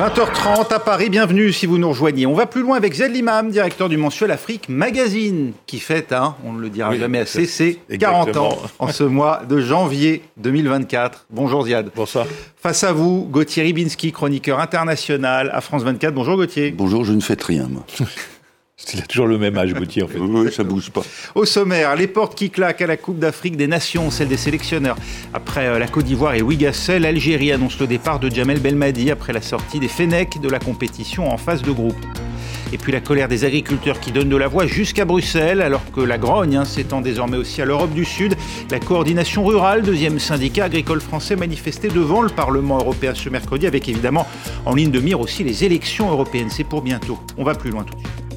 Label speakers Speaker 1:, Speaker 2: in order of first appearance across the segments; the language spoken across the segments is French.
Speaker 1: 20h30 à Paris, bienvenue si vous nous rejoignez. On va plus loin avec Zed Limam, directeur du mensuel Afrique Magazine, qui fête, hein, on ne le dira jamais assez, c'est 40 ans en ce mois de janvier 2024. Bonjour Ziad.
Speaker 2: Bonsoir.
Speaker 1: Face à vous, Gauthier Ribinski, chroniqueur international à France 24. Bonjour Gauthier.
Speaker 3: Bonjour, je ne fête rien. Moi.
Speaker 2: Il a toujours le même âge, Gauthier, en fait.
Speaker 3: Oui, ça bouge pas.
Speaker 1: Au sommaire, les portes qui claquent à la Coupe d'Afrique des Nations, celle des sélectionneurs. Après euh, la Côte d'Ivoire et Gasset, l'Algérie annonce le départ de Jamel Belmadi après la sortie des Fennecs de la compétition en phase de groupe. Et puis la colère des agriculteurs qui donne de la voix jusqu'à Bruxelles, alors que la grogne hein, s'étend désormais aussi à l'Europe du Sud. La coordination rurale, deuxième syndicat agricole français, manifestait devant le Parlement européen ce mercredi, avec évidemment en ligne de mire aussi les élections européennes. C'est pour bientôt. On va plus loin tout de suite.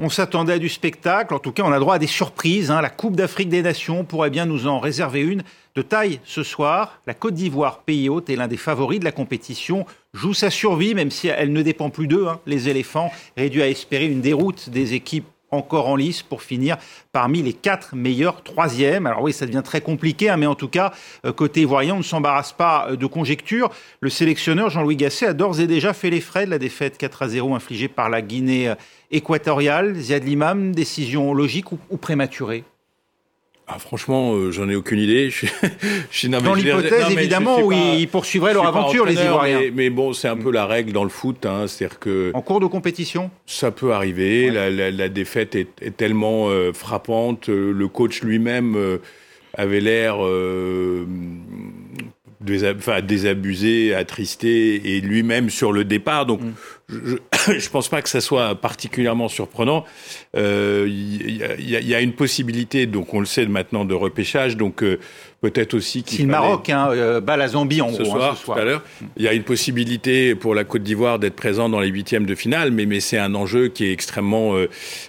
Speaker 1: On s'attendait à du spectacle, en tout cas on a droit à des surprises. Hein. La Coupe d'Afrique des Nations pourrait bien nous en réserver une de taille ce soir. La Côte d'Ivoire, pays hôte, est l'un des favoris de la compétition, joue sa survie, même si elle ne dépend plus d'eux, hein. les éléphants, réduits à espérer une déroute des équipes encore en lice pour finir parmi les quatre meilleurs troisièmes. Alors oui, ça devient très compliqué, hein, mais en tout cas, euh, côté ivoirien, on ne s'embarrasse pas euh, de conjectures. Le sélectionneur Jean-Louis Gasset a d'ores et déjà fait les frais de la défaite 4 à 0 infligée par la Guinée euh, équatoriale. Ziad Limam, décision logique ou prématurée?
Speaker 2: Ah, franchement, euh, j'en ai aucune idée. Je,
Speaker 1: suis dans l'hypothèse, évidemment, où ils poursuivraient leur aventure, les Ivoiriens.
Speaker 2: Mais, bon, c'est un peu la règle dans le foot. Hein, c'est-à-dire que
Speaker 1: en cours de compétition,
Speaker 2: ça peut arriver. La, défaite est, tellement euh, frappante. Euh, le coach lui-même avait l'air enfin, désabusé, attristé, et lui-même sur le départ. Donc, mm. je ne pense pas que ça soit particulièrement surprenant. Il euh, y, a une possibilité, donc on le sait maintenant, de repêchage. Donc, euh, peut-être aussi
Speaker 1: qu'il. Si le Maroc hein, euh, bat la Zambie en
Speaker 2: ce
Speaker 1: gros.
Speaker 2: Hein, soir, ce soir. tout à l'heure. Il y a une possibilité pour la Côte d'Ivoire d'être présent dans les huitièmes de finale, mais, mais c'est un enjeu qui est extrêmement. Euh,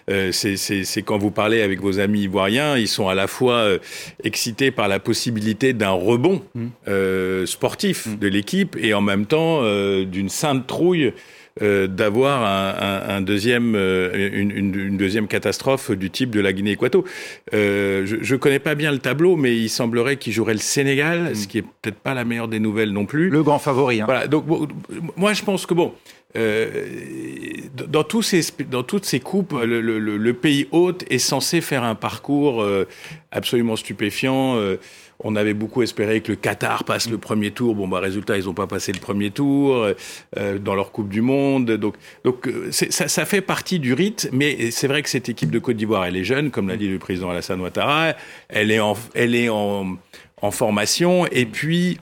Speaker 2: euh c'est quand vous parlez avec vos amis ivoiriens, ils sont à la fois euh, excités par la possibilité d'un rebond mmh. euh, sportif mmh. de l'équipe et en même temps d'une sainte trouille euh, d'avoir un, un, deuxième, euh, une, une, deuxième catastrophe du type de la Guinée équatoriale. Euh, je ne connais pas bien le tableau, mais il semblerait qu'il jouerait le Sénégal, ce qui est peut-être pas la meilleure des nouvelles non plus.
Speaker 1: Le grand favori. Hein.
Speaker 2: Voilà. Donc moi je pense que bon. Euh, dans, tous ces, dans toutes ces coupes, le, le, le, pays hôte est censé faire un parcours absolument stupéfiant. On avait beaucoup espéré que le Qatar passe le premier tour. Bon, bah, résultat, ils n'ont pas passé le premier tour euh, dans leur Coupe du Monde. Donc, donc euh, ça, ça, fait partie du rite. Mais c'est vrai que cette équipe de Côte d'Ivoire, elle est jeune, comme l'a dit le président Alassane Ouattara. Elle est en, elle est en, en formation. Et puis,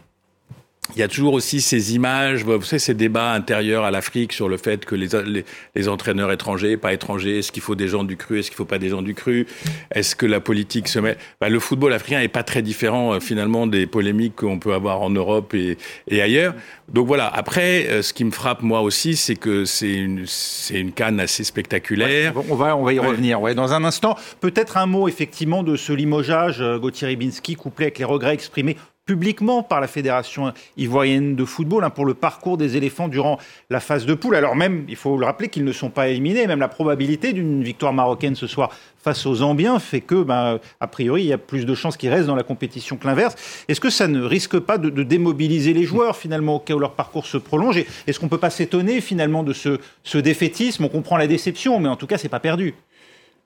Speaker 2: il y a toujours aussi ces images, vous savez, ces débats intérieurs à l'Afrique sur le fait que les, les, entraîneurs étrangers, pas étrangers, est-ce qu'il faut des gens du cru, est-ce qu'il faut pas des gens du cru, est-ce que la politique se met... Bah, le football africain est pas très différent euh, finalement des polémiques qu'on peut avoir en Europe et, et ailleurs. Donc voilà, après, euh, ce qui me frappe moi aussi, c'est que c'est une, c'est une canne assez spectaculaire.
Speaker 1: on, va, on va y revenir. Ouais. Dans un instant, peut-être un mot effectivement de ce limogeage, euh, Gauthier Ribinski, couplé avec les regrets exprimés publiquement par la Fédération ivoirienne de football hein, pour le parcours des éléphants durant la phase de poule. Alors même, il faut le rappeler qu'ils ne sont pas éliminés, même la probabilité d'une victoire marocaine ce soir face aux Zambiens fait que, ben, a priori, il y a plus de chances qu'ils restent dans la compétition que l'inverse. Est-ce que ça ne risque pas de, démobiliser les joueurs finalement au cas où leur parcours se prolonge? Est-ce qu'on ne peut pas s'étonner finalement de ce, ce défaitisme? On comprend la déception, mais en tout cas, c'est pas perdu.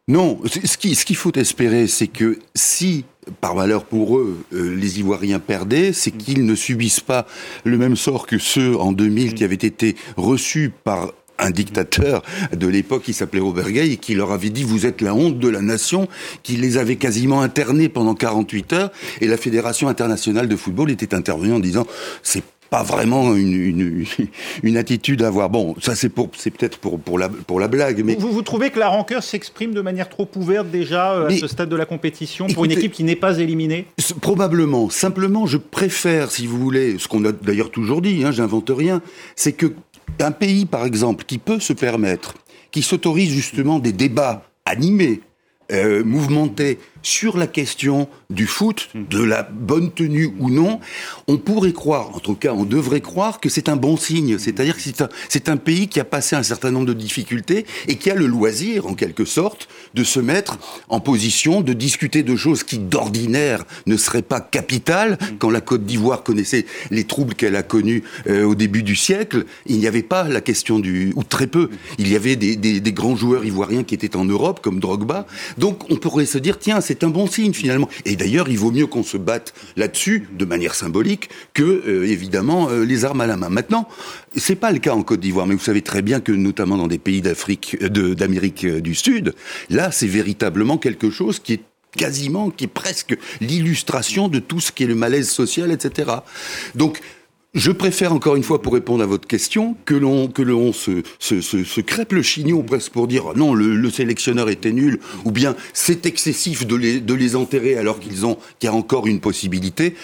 Speaker 3: Non, ce qu'il ce qu'il faut espérer, c'est que si par malheur pour eux, euh, les Ivoiriens perdaient, c'est qu'ils ne subissent pas le même sort que ceux en 2000 qui avaient été reçus par un dictateur de l'époque qui s'appelait Robert Gay et qui leur avait dit vous êtes la honte de la nation, qui les avait quasiment internés pendant 48 heures et la Fédération internationale de football était intervenue en disant c'est pas vraiment une, une, une, attitude à avoir. Bon, ça c'est pour, c'est peut-être pour, pour, la, pour la blague, mais
Speaker 1: vous, vous trouvez que la rancœur s'exprime de manière trop ouverte déjà euh, à ce stade de la compétition pour une équipe qui n'est pas éliminée?
Speaker 3: Probablement. Simplement, je préfère, si vous voulez, ce qu'on a d'ailleurs toujours dit, hein, j'invente rien, c'est que un pays, par exemple, qui peut se permettre, qui s'autorise justement des débats animés, euh, mouvementés sur la question du foot, de la bonne tenue ou non, on pourrait croire, en tout cas on devrait croire que c'est un bon signe. C'est-à-dire que c'est un, un, pays qui a passé un certain nombre de difficultés et qui a le loisir, en quelque sorte, de se mettre en position de discuter de choses qui d'ordinaire ne seraient pas capitales. Quand la Côte d'Ivoire connaissait les troubles qu'elle a connus euh, au début du siècle, il n'y avait pas la question du... ou très peu. Il y avait des, des, des grands joueurs ivoiriens qui étaient en Europe, comme Drogba. Donc on pourrait se dire, tiens, un bon signe finalement. Et d'ailleurs, il vaut mieux qu'on se batte là-dessus, de manière symbolique, que euh, évidemment euh, les armes à la main. Maintenant, c'est pas le cas en Côte d'Ivoire, mais vous savez très bien que notamment dans des pays d'Afrique, euh, d'Amérique du Sud, là, c'est véritablement quelque chose qui est quasiment, qui est presque l'illustration de tout ce qui est le malaise social, etc. Donc, je préfère encore une fois, pour répondre à votre question, que l'on que l'on se, se, se, crêpe le chignon presque pour dire non, le, sélectionneur était nul, ou bien c'est excessif de les, de les enterrer alors qu'ils ont qu'il y a encore une possibilité.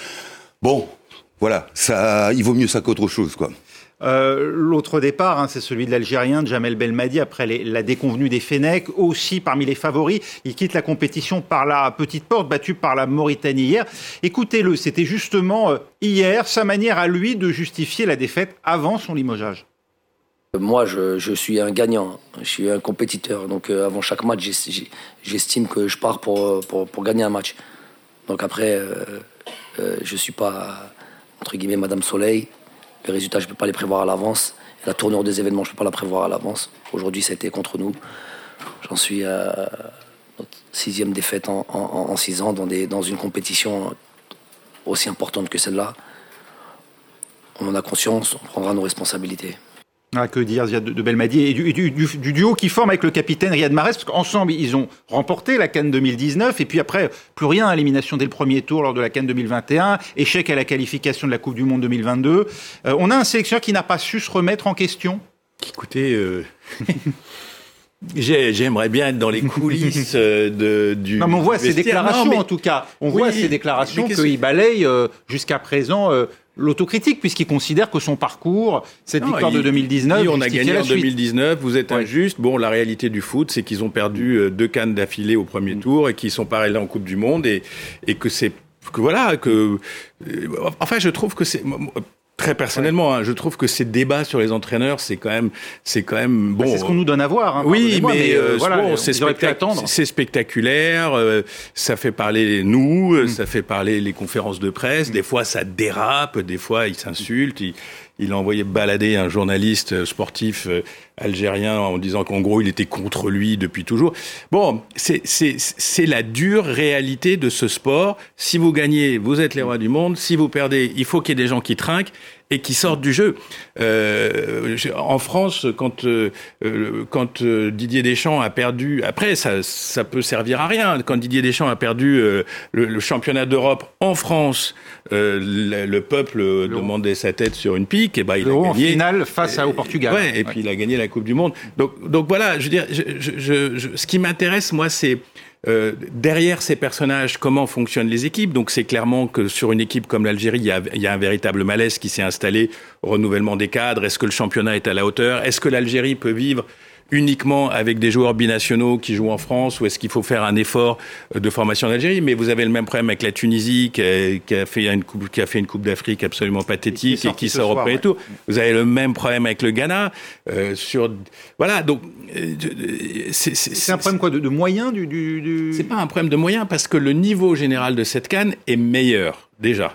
Speaker 3: Bon, voilà, ça, il vaut mieux ça qu'autre chose, quoi.
Speaker 1: Euh, l'autre départ, hein, c'est celui de l'Algérien Jamel Belmadi après la déconvenue des Fenech, aussi parmi les favoris. Il quitte la compétition par la petite porte, battu par la Mauritanie hier. Écoutez-le, c'était justement euh, hier sa manière à lui de justifier la défaite avant son limogeage.
Speaker 4: Moi, je, suis un gagnant, je suis un compétiteur. Donc euh, avant chaque match, j'estime que je pars pour, pour, gagner un match. Donc après, je ne suis pas, entre guillemets, Madame Soleil. Les résultats, je ne peux pas les prévoir à l'avance. La tournure des événements, je ne peux pas la prévoir à l'avance. Aujourd'hui, ça a été contre nous. J'en suis à notre sixième défaite en, six ans dans, des, dans une compétition aussi importante que celle-là. On en a conscience, on prendra nos responsabilités.
Speaker 1: Ah, que dire de, de Belmadi et du, duo qui forme avec le capitaine Riyad Mahrez, parce qu'ensemble, ils ont remporté la Cannes 2019, et puis après, plus rien, élimination dès le premier tour lors de la Cannes 2021, échec à la qualification de la Coupe du Monde 2022. Euh, on a un sélectionneur qui n'a pas su se remettre en question
Speaker 2: Écoutez, euh... J'aimerais bien être dans les coulisses euh, de, du.
Speaker 1: Non, mais on voit ces déclarations en tout cas. On voit ces déclarations qu'il balaye euh, jusqu'à présent l'autocritique, puisqu'il considère que son parcours, cette victoire de 2019,
Speaker 2: on a gagné en 2019, vous êtes injuste. Bon, la réalité du foot, c'est qu'ils ont perdu euh, deux cannes d'affilée au premier mm. tour et qu'ils sont pas en Coupe du Monde et, et que c'est que voilà que euh, enfin je trouve que c'est Très personnellement, hein, je trouve que ces débats sur les entraîneurs, c'est quand même, c'est quand même
Speaker 1: bah, bon. c'est ce qu'on nous donne à voir. Hein,
Speaker 2: oui, mais, euh, voilà, c'est spectaculaire. Euh, ça fait parler nous, mm. ça fait parler les conférences de presse. Des fois, ça dérape. Des fois, ils s'insultent. Ils, il a envoyé balader un journaliste euh, sportif euh, algérien en disant qu'en gros il était contre lui depuis toujours. Bon, c'est la dure réalité de ce sport. Si vous gagnez, vous êtes les rois du monde. Si vous perdez, il faut qu'il y ait des gens qui trinquent et qui sortent du jeu. Euh, en France, quand, euh, euh, quand Didier Deschamps a perdu, après ça, ça peut servir à rien. Quand Didier Deschamps a perdu le, championnat d'Europe en France, le, peuple demandait sa tête sur une pique, et ben il a gagné.
Speaker 1: en finale face au Portugal.
Speaker 2: Ouais, et puis il a gagné la Coupe du Monde. Donc, donc voilà, je veux dire, je, je, je, ce qui m'intéresse moi, c'est euh, derrière ces personnages, comment fonctionnent les équipes? Donc c'est clairement que sur une équipe comme l'Algérie, il, il y, a, un véritable malaise qui s'est installé, renouvellement des cadres. Est-ce que le championnat est à la hauteur? Est-ce que l'Algérie peut vivre uniquement avec des joueurs binationaux qui jouent en France ou est-ce qu'il faut faire un effort euh, de formation en Algérie? Mais vous avez le même problème avec la Tunisie qui a, fait une coupe, qui a fait une coupe d'Afrique absolument pathétique et qui, sort au premier tour. Vous avez le même problème avec le Ghana. Euh, sur voilà donc
Speaker 1: euh, c'est un problème quoi de, moyens du, du, du...
Speaker 2: C'est pas un problème de moyens parce que le niveau général de cette canne est meilleur déjà.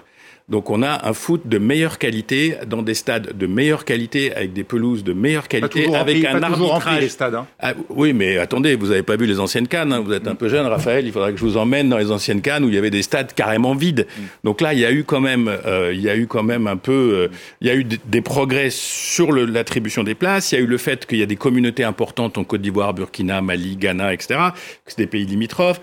Speaker 2: Donc on a un foot de meilleure qualité dans des stades de meilleure qualité avec des pelouses de meilleure qualité avec un arbitrage.
Speaker 1: Les stades, hein.
Speaker 2: ah, oui, mais attendez, vous n'avez pas vu les anciennes cannes. Hein. Vous êtes un peu jeune, Raphaël. Il faudra que je vous emmène dans les anciennes cannes où il y avait des stades carrément vides. Mm. Donc là, il y a eu quand même, euh, il y a eu quand même un peu, euh, il y a eu des progrès sur l'attribution des places. Il y a eu le fait qu'il y a des communautés importantes en Côte d'Ivoire, Burkina, Mali, Ghana, etc. C'est des pays limitrophes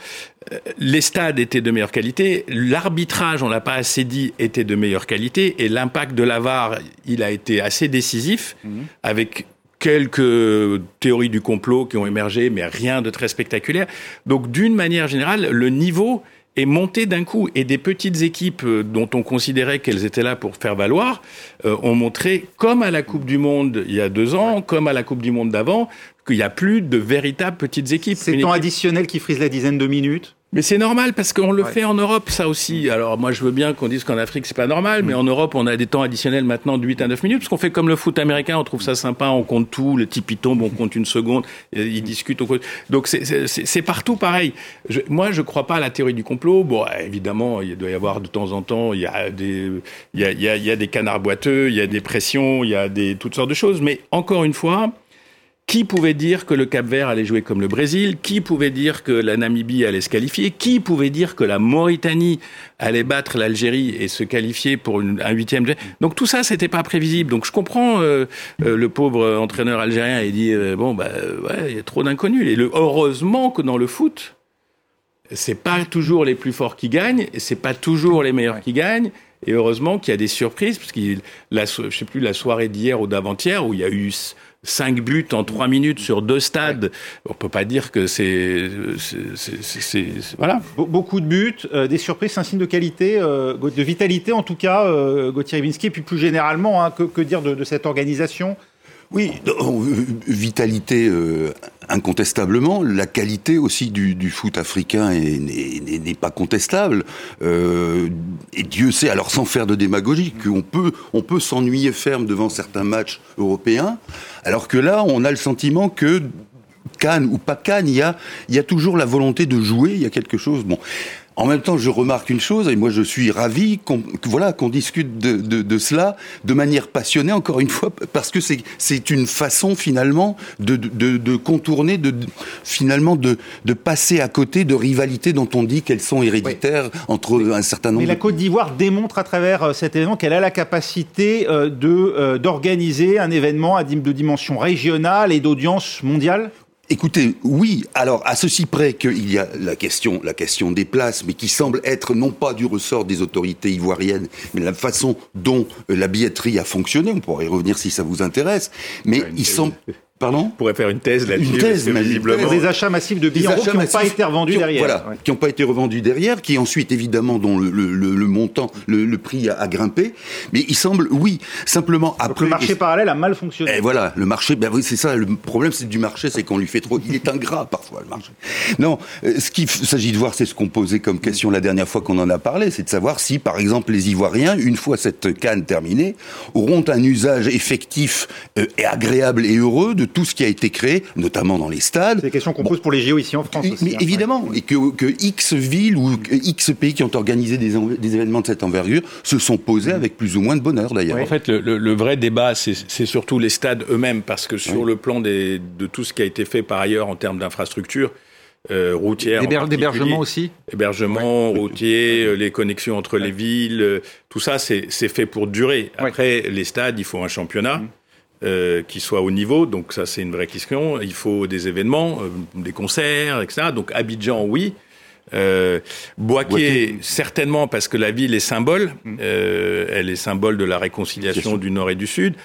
Speaker 2: les stades étaient de meilleure qualité, l'arbitrage, on l'a pas assez dit, était de meilleure qualité, et l'impact de la VAR, il a été assez décisif, mhm. avec quelques théories du complot qui ont émergé, mais rien de très spectaculaire. Donc, d'une manière générale, le niveau est monté d'un coup. Et des petites équipes euh, dont on considérait qu'elles étaient là pour faire valoir euh, ont montré, comme à la Coupe du Monde il y a deux ans, comme à la Coupe du Monde d'avant, qu'il n'y a plus de véritables petites équipes.
Speaker 1: C'est le temps additionnel qui frise la dizaine de minutes
Speaker 2: Mais c'est normal parce qu'on le fait en Europe, ça aussi. Alors moi, je veux bien qu'on dise qu'en Afrique c'est pas normal, mais en Europe, on a des temps additionnels maintenant de 8 à 9 minutes, parce qu'on fait comme le foot américain, on trouve ça sympa, on compte tout, le type tombe, on compte une seconde, ils discutent. Donc c'est partout pareil. Je, moi, je crois pas à la théorie du complot. Bon, évidemment, il doit y avoir de temps en temps, il y a des, il y a, il y a, il y a des canards boiteux, il y a des pressions, il y a des toutes sortes de choses. Mais encore une fois, qui pouvait dire que le Cap Vert allait jouer comme le Brésil? Qui pouvait dire que la Namibie allait se qualifier? Qui pouvait dire que la Mauritanie allait battre l'Algérie et se qualifier pour une, un huitième Donc tout ça, c'était pas prévisible. Donc je comprends euh, euh, le pauvre entraîneur algérien et dit euh, bon bah ouais, il y a trop d'inconnus. Et heureusement que dans le foot, c'est pas toujours les plus forts qui gagnent, c'est pas toujours les meilleurs qui gagnent. Et heureusement qu'il y a des surprises, parce que la, je sais plus la soirée d'hier ou d'avant-hier où il y a eu 5 buts en 3 minutes sur deux stades, on peut pas dire que c'est voilà.
Speaker 1: Beaucoup de buts, euh, des surprises, un signe de qualité, euh, de vitalité en tout cas, euh, Gauthier Ribinski, et puis plus généralement, hein, que, que, dire de, de cette organisation?
Speaker 3: Oui, vitalité euh, incontestablement. La qualité aussi du, du foot africain n'est pas contestable. Euh, et Dieu sait, alors sans faire de démagogie, qu'on peut, on peut s'ennuyer ferme devant certains matchs européens, alors que là, on a le sentiment que Cannes ou pas Cannes, il y a, il y a toujours la volonté de jouer, il y a quelque chose. Bon, en même temps, je remarque une chose, et moi je suis ravi qu'on voilà, qu'on discute de, de, de, cela de manière passionnée, encore une fois, parce que c'est une façon finalement de, de contourner, de, finalement de, de passer à côté de rivalités dont on dit qu'elles sont héréditaires entre un certain nombre.
Speaker 1: Mais la Côte d'Ivoire démontre à travers euh, cet événement qu'elle a la capacité euh, de euh, d'organiser un événement de dimension régionale et d'audience mondiale?
Speaker 3: Écoutez, oui. Alors, à ceci près qu'il y a la question, la question des places, mais qui semble être non pas du ressort des autorités ivoiriennes, mais la façon dont la billetterie a fonctionné. On pourrait y revenir si ça vous intéresse. Mais il semble, Pardon
Speaker 2: On pourrait faire une thèse là-dessus.
Speaker 3: Une thèse,
Speaker 2: visiblement.
Speaker 1: Des achats massifs de billets qui n'ont pas été revendus derrière.
Speaker 3: Voilà, qui n'ont pas été revendus derrière, qui ensuite, évidemment, dont le, le, le montant, le, prix a, a, grimpé. Mais il semble, oui, simplement après... Donc
Speaker 1: le marché parallèle a mal fonctionné.
Speaker 3: Et voilà, le marché, ben oui, c'est ça, le problème c'est du marché, c'est qu'on lui fait trop... Il est ingrat parfois, le marché. Non, euh, ce qu'il s'agit de voir, c'est ce qu'on posait comme question la dernière fois qu'on en a parlé, c'est de savoir si, par exemple, les Ivoiriens, une fois cette canne terminée, auront un usage effectif euh, et agréable et heureux de tout ce qui a été créé notamment dans les stades.
Speaker 1: C'est des questions qu'on pose pour les JO ici en France.
Speaker 3: Mais
Speaker 1: hein.
Speaker 3: évidemment, et que, que, X villes ou X pays qui ont organisé des, des, événements de cette envergure se sont posés avec plus ou moins de bonheur d'ailleurs.
Speaker 2: En fait, le, le, vrai débat, c'est surtout les stades eux-mêmes, parce que sur le plan des, de tout ce qui a été fait par ailleurs en termes d'infrastructures, euh, routières.
Speaker 1: D'hébergement aussi
Speaker 2: Hébergement, ouais. routier, euh, les connexions entre ouais. les villes, euh, tout ça, c'est fait pour durer. Après, les stades, il faut un championnat. Mmh. Euh, qui soit au niveau. Donc ça, c'est une vraie question. Il faut des événements, euh, des concerts, etc. Donc Abidjan, oui. Euh, Boaké, certainement parce que la ville est symbole. Mmh. Euh, elle est symbole de la réconciliation du Nord et du Sud.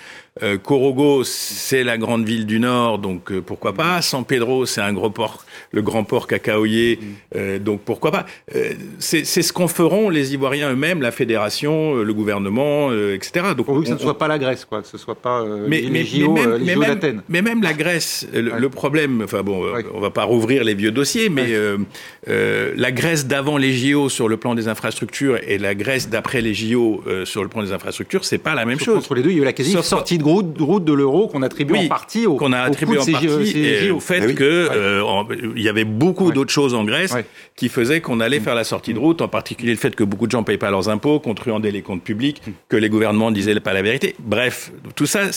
Speaker 2: Euh, Corogo, c'est la grande ville du Nord, donc euh, pourquoi pas. San Pedro, c'est un gros port, le grand port cacaoyer, euh, donc pourquoi pas. Euh, c'est ce qu'en feront les Ivoiriens eux-mêmes, la fédération, le gouvernement, etc.
Speaker 1: Donc pourvu que ça ne soit pas la Grèce, quoi, que ce soit pas mais, les, mais, JO, mais, même, les JO
Speaker 2: mais même, mais même la Grèce, le, ouais. le problème, enfin bon, ouais. on va pas rouvrir les vieux dossiers, mais ouais. la Grèce d'avant les JO sur le plan des infrastructures et la Grèce d'après les JO sur le plan des infrastructures, c'est pas la même chose.
Speaker 1: Entre les deux, il y a eu la quasi sortie de route, route de l'euro qu'on attribue
Speaker 2: oui,
Speaker 1: en partie au,
Speaker 2: qu'on a attribué en partie et au fait ah oui. que ouais. euh, il y avait beaucoup ouais. d'autres choses en Grèce ouais. qui faisaient qu'on allait faire la sortie de route, en particulier le fait que beaucoup de gens payent pas leurs impôts, qu'on truandait les comptes publics, que les gouvernements disaient pas la vérité. Bref, tout ça,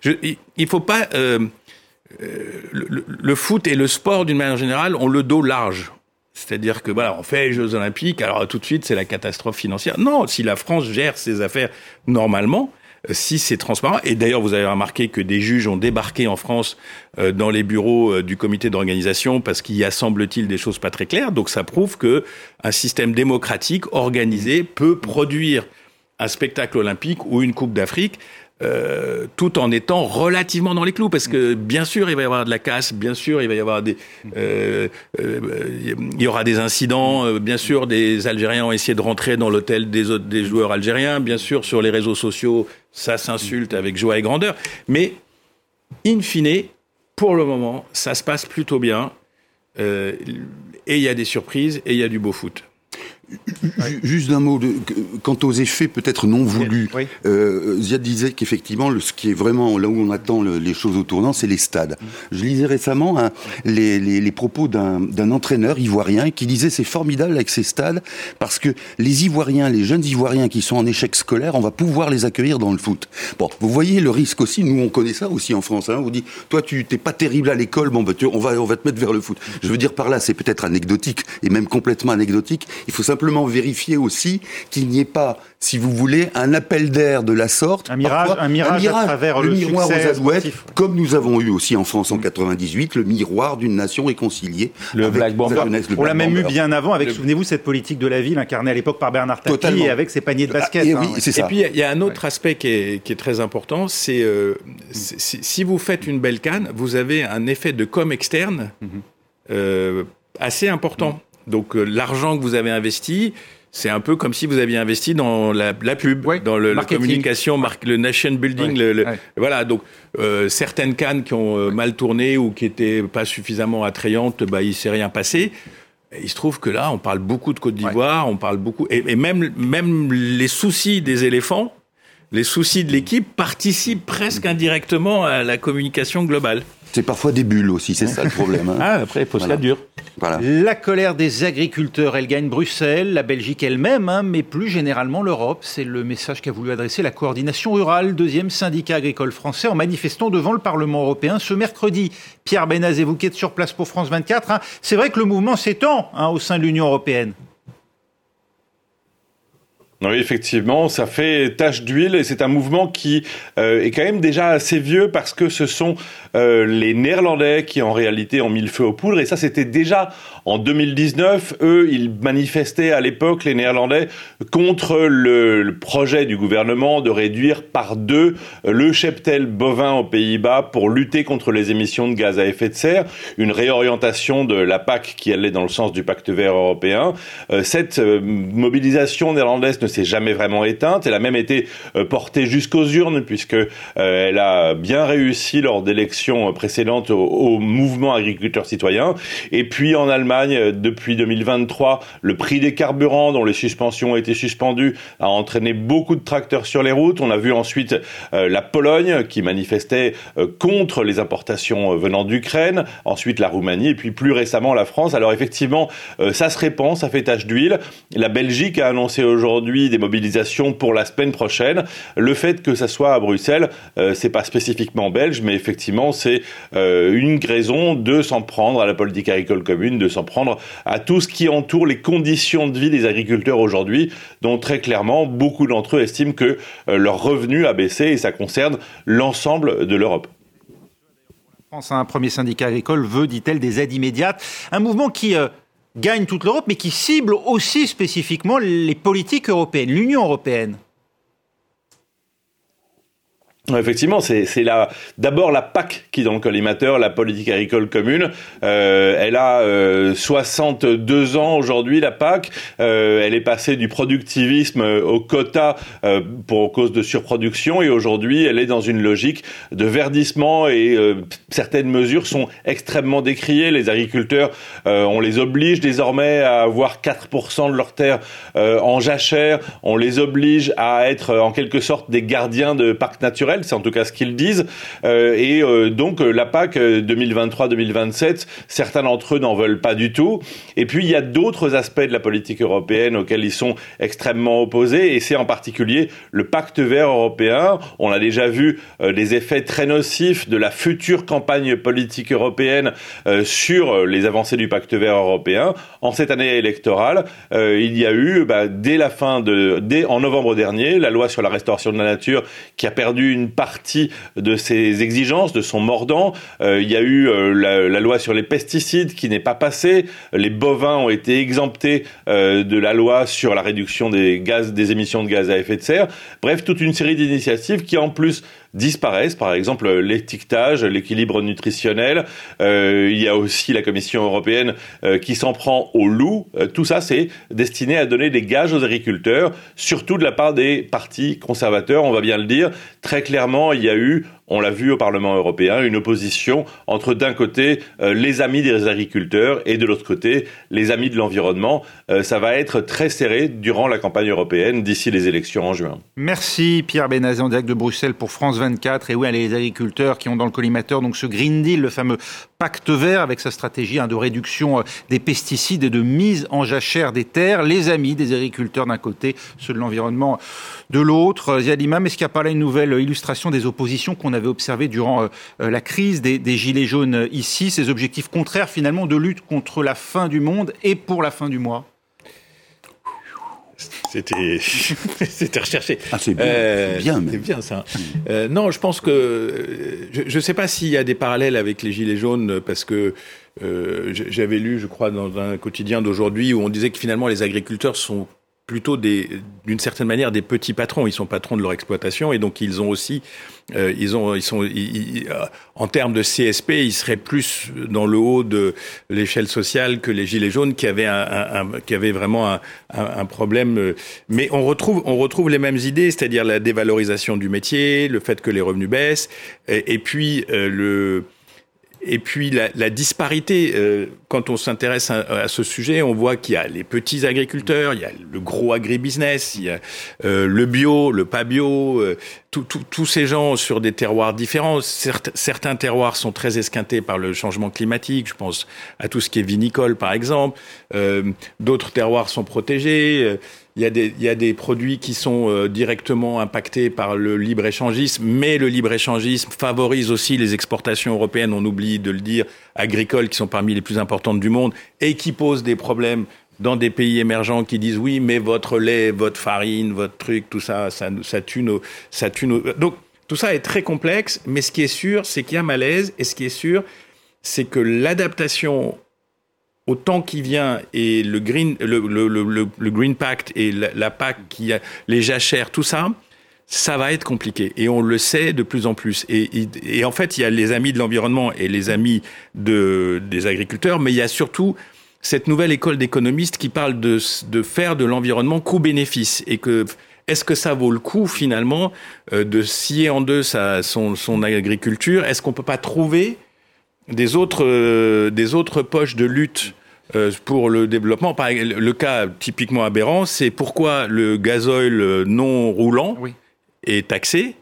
Speaker 2: je, il faut pas euh, le, le, foot et le sport d'une manière générale ont le dos large. C'est-à-dire que voilà, on fait les Jeux Olympiques, alors tout de suite c'est la catastrophe financière. Non, si la France gère ses affaires normalement, si c'est transparent. Et d'ailleurs, vous avez remarqué que des juges ont débarqué en France euh, dans les bureaux euh, du comité d'organisation parce qu'il y a, semble-t-il, des choses pas très claires. Donc ça prouve que un système démocratique organisé peut produire un spectacle olympique ou une Coupe d'Afrique euh, tout en étant relativement dans les clous, parce que bien sûr il va y avoir de la casse, bien sûr il va y avoir des, euh, euh, il y aura des incidents, bien sûr des Algériens ont essayé de rentrer dans l'hôtel des des joueurs algériens, bien sûr sur les réseaux sociaux ça s'insulte avec joie et grandeur, mais in fine, pour le moment ça se passe plutôt bien. Euh, et il y a des surprises, et il y a du beau foot.
Speaker 3: Juste d'un mot de, quant aux effets peut-être non voulus. Euh, Ziad disait qu'effectivement, ce qui est vraiment là où on attend les choses au tournant, c'est les stades. Je lisais récemment hein, les, les, les, propos d'un entraîneur ivoirien qui disait c'est formidable avec ces stades parce que les Ivoiriens, les jeunes Ivoiriens qui sont en échec scolaire, on va pouvoir les accueillir dans le foot. Bon, vous voyez le risque aussi. Nous, on connaît ça aussi en France. Hein, on vous dit, toi, tu t'es pas terrible à l'école, bon, bah, on va on va te mettre vers le foot. Je veux dire par là, c'est peut-être anecdotique et même complètement anecdotique. Il faut simplement vérifier aussi qu'il n'y ait pas, si vous voulez, un appel d'air de la sorte.
Speaker 1: Un mirage, un mirage, à travers le,
Speaker 3: miroir aux alouettes, comme nous avons eu aussi en France en 98, le miroir d'une nation réconciliée.
Speaker 1: Le Black On l'a même eu bien avant avec, souvenez-vous, cette politique de la ville incarnée à l'époque par Bernard Tapie et avec ses paniers de ah, basket.
Speaker 2: et, hein. et, puis il y a un autre aspect qui est, très important, c'est euh, si vous faites une belle canne, vous avez un effet de com externe mhm. euh, assez important. Donc euh, l'argent que vous avez investi, c'est un peu comme si vous aviez investi dans la, la pub, dans le, la communication, le nation building. Le, Voilà, donc euh, certaines cannes qui ont euh, mal tourné ou qui étaient pas suffisamment attrayantes, bah, il s'est rien passé. il se trouve que là, on parle beaucoup de Côte d'Ivoire, on parle beaucoup, et, et, même même les soucis des éléphants, les soucis de l'équipe participent presque indirectement à la communication globale.
Speaker 3: C'est parfois des bulles aussi, c'est ça le problème. Hein.
Speaker 2: Ah, après, il faut voilà. se la dure.
Speaker 1: Voilà. La colère des agriculteurs, elle gagne Bruxelles, la Belgique elle-même, hein, mais plus généralement l'Europe. C'est le message qu'a voulu adresser la coordination rurale, deuxième syndicat agricole français, en manifestant devant le Parlement européen ce mercredi. Pierre Benazé, vous qui êtes sur place pour France 24, hein, c'est vrai que le mouvement s'étend au sein de l'Union européenne.
Speaker 5: Oui, effectivement, ça fait tache d'huile et c'est un mouvement qui euh, est quand même déjà assez vieux parce que ce sont euh, les Néerlandais qui en réalité ont mis le feu aux poudres et ça c'était déjà en 2019. Eux, ils manifestaient à l'époque, les Néerlandais, contre le, projet du gouvernement de réduire par deux le cheptel bovin aux Pays-Bas pour lutter contre les émissions de gaz à effet de serre, une réorientation de la PAC qui allait dans le sens du pacte vert européen. Euh, cette mobilisation néerlandaise ne s'est jamais vraiment éteinte. Elle a même été euh, portée jusqu'aux urnes puisque euh, elle a bien réussi lors d'élections précédentes au, mouvement agriculteur citoyen. Et puis en Allemagne, euh, depuis 2023, le prix des carburants dont les suspensions ont été suspendues a entraîné beaucoup de tracteurs sur les routes. On a vu ensuite la Pologne qui manifestait contre les importations venant d'Ukraine, ensuite la Roumanie et puis plus récemment la France. Alors effectivement, ça se répand, ça fait tache d'huile. La Belgique a annoncé aujourd'hui des mobilisations pour la semaine prochaine. Le fait que ça soit à Bruxelles, euh, c'est pas spécifiquement belge, mais effectivement c'est euh, une raison de s'en prendre à la politique agricole commune, de s'en prendre à tout ce qui entoure les conditions de vie des agriculteurs aujourd'hui, dont très clairement beaucoup d'entre eux estiment que euh, leur revenu a baissé et ça concerne l'ensemble de l'Europe.
Speaker 1: France, un premier syndicat agricole veut, dit-elle, des aides immédiates. Un mouvement qui gagne toute l'Europe, mais qui cible aussi spécifiquement les politiques européennes, l'Union européenne.
Speaker 5: Effectivement, c'est d'abord la PAC qui est dans le collimateur, la politique agricole commune. Euh, elle a euh, 62 ans aujourd'hui, la PAC. Euh, elle est passée du productivisme au quota euh, pour cause de surproduction et aujourd'hui, elle est dans une logique de verdissement et euh, certaines mesures sont extrêmement décriées. Les agriculteurs, on les oblige désormais à avoir 4% de leurs terres en jachère. On les oblige à être en quelque sorte des gardiens de parcs naturels c'est en tout cas ce qu'ils disent. Euh, et euh, donc euh, la PAC 2023-2027, certains d'entre eux n'en veulent pas du tout. Et puis il y a d'autres aspects de la politique européenne auxquels ils sont extrêmement opposés, et c'est en particulier le pacte vert européen. On a déjà vu les effets très nocifs de la future campagne politique européenne sur les avancées du pacte vert européen. En cette année électorale, il y a eu, bah, dès la fin de, dès en novembre dernier, la loi sur la restauration de la nature qui a perdu une partie de ses exigences, de son mordant. Euh, il y a eu euh, la, loi sur les pesticides qui n'est pas passée. Les bovins ont été exemptés euh, de la loi sur la réduction des gaz, des émissions de gaz à effet de serre. Bref, toute une série d'initiatives qui en plus disparaissent, par exemple l'étiquetage, l'équilibre nutritionnel. Euh, il y a aussi la Commission européenne euh, qui s'en prend au loup. Euh, tout ça, c'est destiné à donner des gages aux agriculteurs, surtout de la part des partis conservateurs. On va bien le dire. Très clairement, il y a eu on l'a vu au Parlement européen, une opposition entre d'un côté euh, les amis des agriculteurs et de l'autre côté les amis de l'environnement. Euh, ça va être très serré durant la campagne européenne d'ici les élections en juin.
Speaker 1: Merci Pierre Benazé en direct de Bruxelles pour France 24. Et oui, les agriculteurs qui ont dans le collimateur donc ce Green Deal, le fameux pacte vert avec sa stratégie hein, de réduction euh, des pesticides et de mise en jachère des terres. Les amis des agriculteurs d'un côté, ceux de l'environnement de l'autre. Ziad Imam, est-ce qu'il n'y a pas là une nouvelle illustration des oppositions qu'on avait observé durant euh, euh, la crise des, Gilets jaunes ici, ces objectifs contraires finalement de lutte contre la fin du monde et pour la fin du mois
Speaker 2: c'était c'était recherché.
Speaker 3: Ah, c'est bien, euh, bien,
Speaker 2: bien, ça. Euh, non, je pense que je ne sais pas s'il y a des parallèles avec les gilets jaunes parce que j'avais lu, je crois, dans un quotidien d'aujourd'hui où on disait que finalement les agriculteurs sont plutôt d'une certaine manière des petits patrons. Ils sont patrons de leur exploitation et donc ils ont aussi, euh, ils ont, ils sont, euh, en termes de CSP, ils seraient plus dans le haut de l'échelle sociale que les gilets jaunes qui avaient un, qui avaient vraiment un, un, problème. Mais on retrouve, on retrouve les mêmes idées, c'est-à-dire la dévalorisation du métier, le fait que les revenus baissent, et, puis euh, le et puis la, la disparité, euh, quand on s'intéresse à, ce sujet, on voit qu'il y a les petits agriculteurs, il y a le gros agribusiness, il y a euh, le bio, le pas bio, euh, tous ces gens sur des terroirs différents. certains terroirs sont très esquintés par le changement climatique, je pense à tout ce qui est vinicole par exemple. D'autres terroirs sont protégés. Il y, a des, produits qui sont euh, directement impactés par le libre-échangisme, mais le libre-échangisme favorise aussi les exportations européennes, on oublie de le dire, agricoles, qui sont parmi les plus importantes du monde, et qui posent des problèmes dans des pays émergents qui disent oui, mais votre lait, votre farine, votre truc, tout ça, ça, tue nos... Ça tue. Donc, tout ça est très complexe, mais ce qui est sûr, c'est qu'il y a malaise, et ce qui est sûr, c'est que l'adaptation au temps qui vient et le Green, le, le, green Pact et la, la PAC, qui les jachères, tout ça, ça va être compliqué. Et on le sait de plus en plus. Et, en fait, il y a les amis de l'environnement et les amis de, des agriculteurs, mais il y a surtout cette nouvelle école d'économistes qui parle de, faire de l'environnement coût-bénéfice. Et que est-ce que ça vaut le coup finalement euh, de scier en deux son, agriculture? Est-ce qu'on peut pas trouver des autres, euh, des autres poches de lutte euh, pour le développement? Le cas typiquement aberrant, c'est pourquoi le gazoil non roulant est taxé.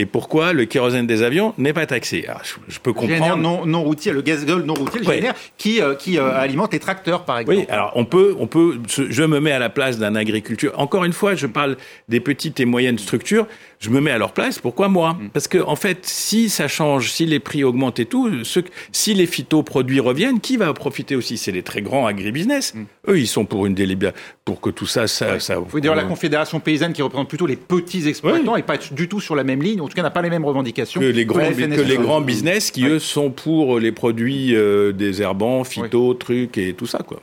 Speaker 2: Et pourquoi le kérosène des avions n'est pas taxé
Speaker 1: je, peux comprendre. non, non routier, le gazole non routier, le qui, euh, qui alimente les tracteurs, par exemple.
Speaker 2: Oui, alors on peut, on peut. Je me mets à la place d'un agriculteur. Encore une fois, je parle des petites et moyennes structures je me mets à leur place, pourquoi moi mm. Parce que en fait, si ça change, si les prix augmentent et tout, ce, si les phytoproduits reviennent, qui va profiter aussi? C'est les très grands agribusiness. Mm. Eux, ils sont pour une délibération, pour que tout ça, ça... ça
Speaker 1: Vous pouvez dire la Confédération paysanne qui représente plutôt les petits exploitants et pas du tout sur la même ligne, en tout cas n'a pas les mêmes revendications.
Speaker 2: Que les grands, que les grands business qui, eux, sont pour les produits euh, des herbants, phyto, trucs et tout ça, quoi.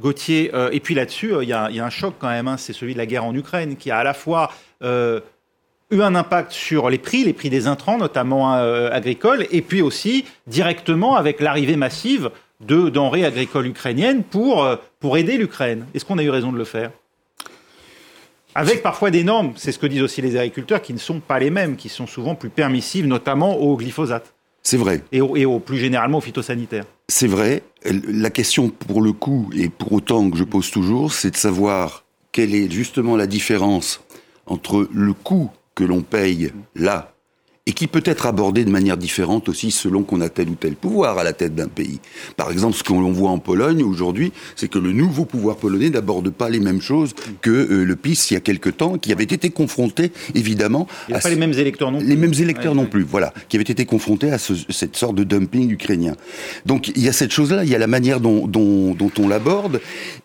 Speaker 1: Gauthier, euh, et puis là-dessus, euh, il y, a un choc quand même, hein, c'est celui de la guerre en Ukraine, qui a à la fois eu un impact sur les prix, les prix des intrants, notamment euh, agricoles, et puis aussi directement avec l'arrivée massive de denrées agricoles ukrainiennes pour, euh, pour aider l'Ukraine. Est-ce qu'on a eu raison de le faire? Avec parfois des normes, c'est ce que disent aussi les agriculteurs, qui ne sont pas les mêmes, qui sont souvent plus permissives, notamment au glyphosate.
Speaker 3: C'est vrai.
Speaker 1: Et, au, et au, plus généralement au phytosanitaire.
Speaker 3: C'est vrai. La question pour le coup, et pour autant que je pose toujours, c'est de savoir quelle est justement la différence entre le coût que l'on paye là, et qui peut être abordé de manière différente aussi selon qu'on a tel ou tel pouvoir à la tête d'un pays. Par exemple, ce qu'on voit en Pologne aujourd'hui, c'est que le nouveau pouvoir polonais n'aborde pas les mêmes choses que euh, le PiS il y a quelque temps, qui avait été confronté évidemment.
Speaker 1: Il a pas les mêmes électeurs non plus.
Speaker 3: Les mêmes électeurs non plus, voilà, qui avaient été confrontés à cette sorte de dumping ukrainien. Donc il y a cette chose-là, il y a la manière dont, dont, dont on l'aborde,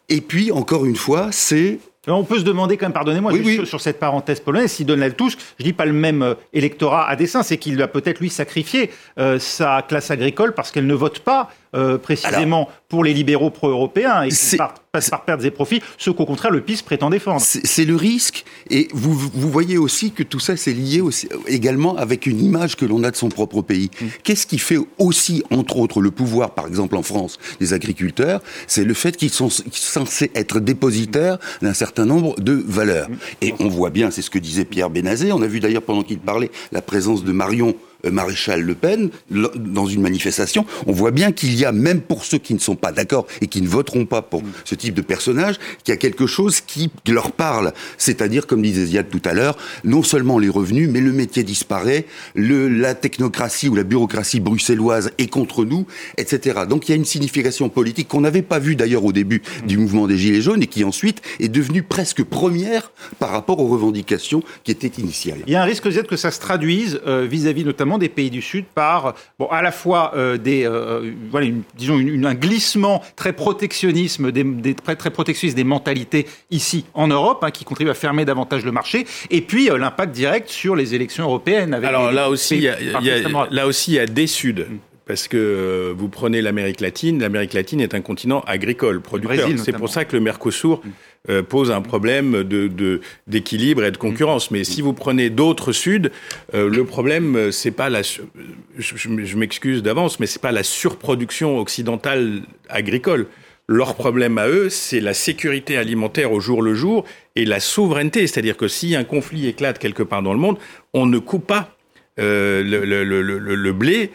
Speaker 3: et puis encore une fois, c'est
Speaker 1: on peut se demander quand même, pardonnez-moi, Sur, cette parenthèse polonaise, si Donald Tusk, je dis pas le même euh, électorat à dessein, c'est qu'il va peut-être lui sacrifier euh, sa classe agricole parce qu'elle ne vote pas euh, précisément pour les libéraux pro-européens et qui passent par pertes et profits, ce qu'au contraire le PIS prétend défendre.
Speaker 3: C'est le risque, et vous, vous voyez aussi que tout ça c'est lié aussi, également avec une image que l'on a de son propre pays. Mm. Qu'est-ce qui fait aussi, entre autres, le pouvoir, par exemple en France, des agriculteurs? C'est le fait qu'ils sont censés être dépositaires d'un certain nombre de valeurs. Mm. Et on voit bien, c'est ce que disait Pierre Bénazé, on a vu d'ailleurs pendant qu'il parlait la présence de Marion maréchal Le Pen dans une manifestation, on voit bien qu'il y a, même pour ceux qui ne sont pas d'accord et qui ne voteront pas pour ce type de personnage, qu'il y a quelque chose qui leur parle. C'est-à-dire, comme disait Ziad tout à l'heure, non seulement les revenus, mais le métier disparaît, la technocratie ou la bureaucratie bruxelloise est contre nous, etc. Donc il y a une signification politique qu'on n'avait pas vue d'ailleurs au début du mouvement des Gilets jaunes et qui ensuite est devenue presque première par rapport aux revendications qui étaient initiales.
Speaker 1: Il y a un risque, Z, que ça se traduise euh, vis-à-vis notamment des pays du Sud par, bon, à la fois euh, des, euh, voilà, disons, un glissement très protectionnisme, des, des très, très des mentalités ici en Europe, hein, qui contribue à fermer davantage le marché, et puis l'impact direct sur les élections européennes. Avec
Speaker 2: Alors là, aussi, il y a, là aussi, il y a des Suds. Mm. Parce que vous prenez l'Amérique latine, l'Amérique latine est un continent agricole, producteur. C'est pour ça que le Mercosur mm. Euh, pose un problème de, d'équilibre et de concurrence. Mais si vous prenez d'autres Suds, euh, le problème, euh, c'est pas la, je, m'excuse d'avance, mais c'est pas la surproduction occidentale agricole. Leur problème à eux, c'est la sécurité alimentaire au jour le jour et la souveraineté. C'est-à-dire que si un conflit éclate quelque part dans le monde, on ne coupe pas le, le, blé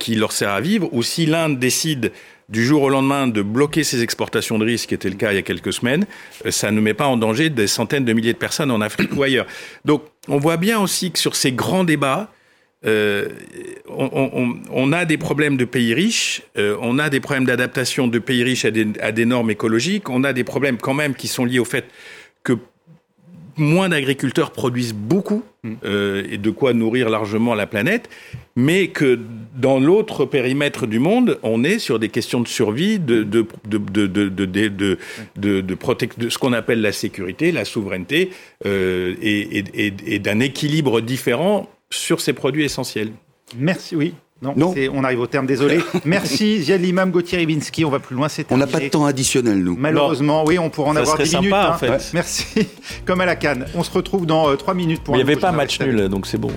Speaker 2: qui leur sert à vivre, ou si l'Inde décide du jour au lendemain de bloquer ses exportations de risque, qui était le cas il y a quelques semaines, euh, ça ne met pas en danger des centaines de milliers de personnes en Afrique ou ailleurs. Donc on voit bien aussi que sur ces grands débats, euh, on, a des problèmes de pays riches, euh, on a des problèmes d'adaptation de pays riches à des, normes écologiques, on a des problèmes quand même qui sont liés au fait moins d'agriculteurs produisent beaucoup mm. euh, et de quoi nourrir largement la planète, mais que dans l'autre périmètre du monde, on est sur des questions de survie, de, de, de, de, de ce qu'on appelle la sécurité, la souveraineté, euh, et, et, et, et d'un équilibre différent sur ces produits essentiels.
Speaker 1: Merci, oui. Non, on arrive au terme, désolé. Merci Ziad Limam, Gauthier Ribinski, on va plus loin.
Speaker 3: On n'a pas de temps additionnel, nous.
Speaker 1: Malheureusement, oui, on pourra en avoir 10
Speaker 2: sympa,
Speaker 1: minutes.
Speaker 2: En hein.
Speaker 1: fait. Merci, comme à la canne. On se retrouve dans 3 euh, minutes pour
Speaker 2: Il n'y avait pas match nul, donc c'est bon.